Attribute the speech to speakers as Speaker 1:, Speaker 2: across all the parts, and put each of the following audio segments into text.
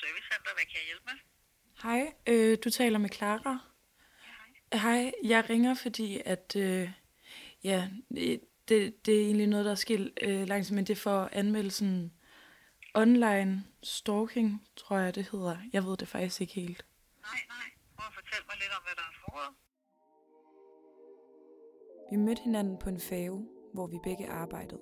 Speaker 1: Servicecenter. Hvad kan jeg hjælpe med?
Speaker 2: Hej, øh, du taler med Clara. Hej, jeg ringer, fordi at, øh, ja, det, det er egentlig noget, der er sket øh, langsomt, men det er for anmeldelsen online stalking, tror jeg, det hedder. Jeg ved det faktisk ikke helt.
Speaker 1: Nej, nej. Prøv at fortælle mig lidt om, hvad der er foregået.
Speaker 2: Vi mødte hinanden på en fave, hvor vi begge arbejdede.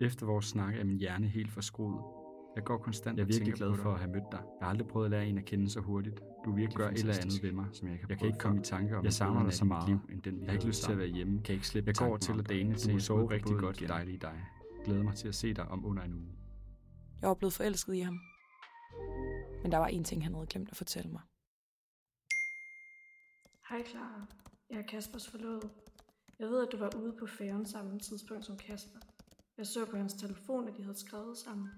Speaker 3: Efter vores snak er min hjerne helt forskruet. Jeg går konstant Jeg er virkelig glad for at have mødt dig. Jeg har aldrig prøvet at lære en at kende så hurtigt. Du virkelig gør et eller andet ved mig, som jeg kan Jeg kan ikke komme i tanke om. Jeg savner dig så meget, liv, end den, vi jeg har ikke lyst til at være hjemme. Kan ikke slippe jeg går til at dane til. Du sove rigtig godt. Dejlig dig. Glæder mig til at se dig om under en uge.
Speaker 2: Jeg var blevet forelsket i ham. Men der var en ting, han havde glemt at fortælle mig.
Speaker 4: Hej Clara. Jeg er Kaspers forlovede. Jeg ved, at du var ude på færgen samme tidspunkt som Kasper. Jeg så på hans telefon, at de havde skrevet sammen.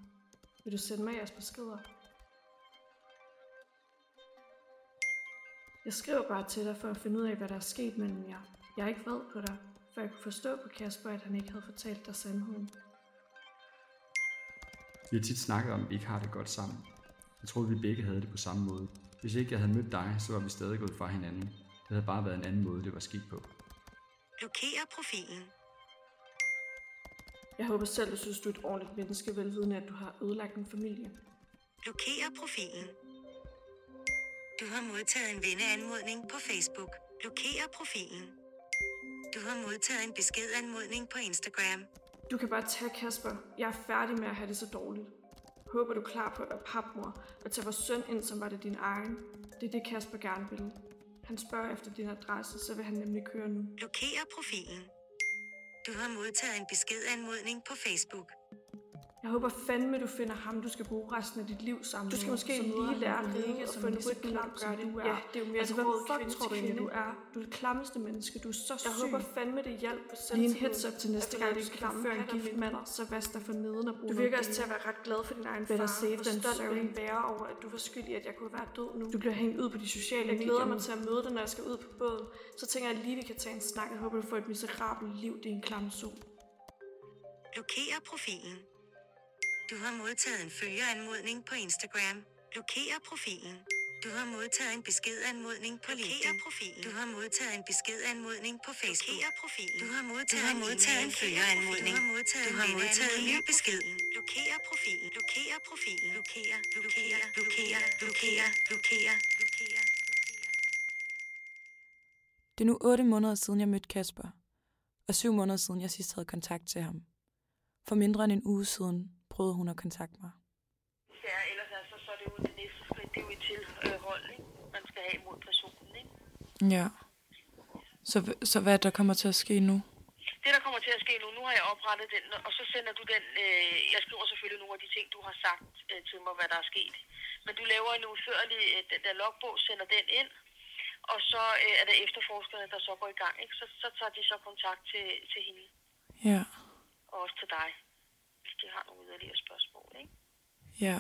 Speaker 4: Vil du sende mig jeres beskeder? Jeg skriver bare til dig for at finde ud af, hvad der er sket mellem jer. Jeg er ikke vred på dig, for jeg kunne forstå på Kasper, at han ikke havde fortalt dig sandheden.
Speaker 3: Vi har tit snakket om, at vi ikke har det godt sammen. Jeg troede, vi begge havde det på samme måde. Hvis ikke jeg havde mødt dig, så var vi stadig gået fra hinanden. Det havde bare været en anden måde, det var sket på.
Speaker 5: Blokér profilen.
Speaker 4: Jeg håber selv, du synes, du er et ordentligt menneske, velvidende, at du har ødelagt en familie.
Speaker 5: Blokér profilen. Du har modtaget en venneanmodning på Facebook. Blokér profilen. Du har modtaget en beskedanmodning på Instagram.
Speaker 4: Du kan bare tage Kasper. Jeg er færdig med at have det så dårligt. Håber du er klar på at være papmor og tage vores søn ind, som var det din egen. Det er det, Kasper gerne vil. Han spørger efter din adresse, så vil han nemlig køre nu.
Speaker 5: Blokér profilen. Du har modtaget en beskedanmodning på Facebook.
Speaker 4: Jeg håber fandme, du finder ham, du skal bruge resten af dit liv sammen Du skal måske lige lære at ligge og få en rytme, gør det. Du er. Ja, det er jo mere altså, hvad fuck tror du egentlig, du er? Du er det klammeste menneske, du er så syg. Jeg håber fandme, det hjælper på Lige en heads up til næste gang, du skal føre en gift dig, så vask dig for neden og brug Du virker også til at være ret glad for din egen far. Safe den stolt vil være over, at du var skyldig, at jeg kunne være død nu. Du bliver hængt ud på de sociale medier. Jeg glæder mig til at møde dig, når jeg skal ud på båden. Så tænker jeg lige, vi kan tage en snak. Jeg håber, du får et miserabelt liv. Det er en klam sol.
Speaker 5: Blokér profilen. Du har modtaget en følgeranmodning på Instagram. Blokér profilen. Du har modtaget en beskedanmodning på LinkedIn. profilen. Du har modtaget en beskedanmodning på Facebook. Blokér profilen. Du har modtaget, du har modtaget en følgeranmodning. Du har modtaget, du har modtaget en ny besked. Blokér profilen. Blokér profilen. Blokér. Blokér. Blokér. Blokér. Blokér. Blokér.
Speaker 2: Det er nu 8 måneder siden, jeg mødte Kasper, og 7 måneder siden, jeg sidst havde kontakt til ham. For mindre end en uge siden prøvede hun at kontakte mig.
Speaker 1: Ja, ellers altså, så er det jo det næste skridt, det er jo et tilhold, ikke? man skal have imod personen. Ikke?
Speaker 2: Ja. Så, så hvad der kommer til at ske nu?
Speaker 1: Det, der kommer til at ske nu, nu har jeg oprettet den, og så sender du den, øh, jeg skriver selvfølgelig nogle af de ting, du har sagt øh, til mig, hvad der er sket. Men du laver en udførlig, øh, den der logbog, sender den ind, og så øh, er det efterforskerne, der så går i gang. Ikke? Så, så tager de så kontakt til, til hende.
Speaker 2: Ja.
Speaker 1: Og også til dig, hvis de har nogle yderligere spørgsmål. Ikke?
Speaker 2: Ja.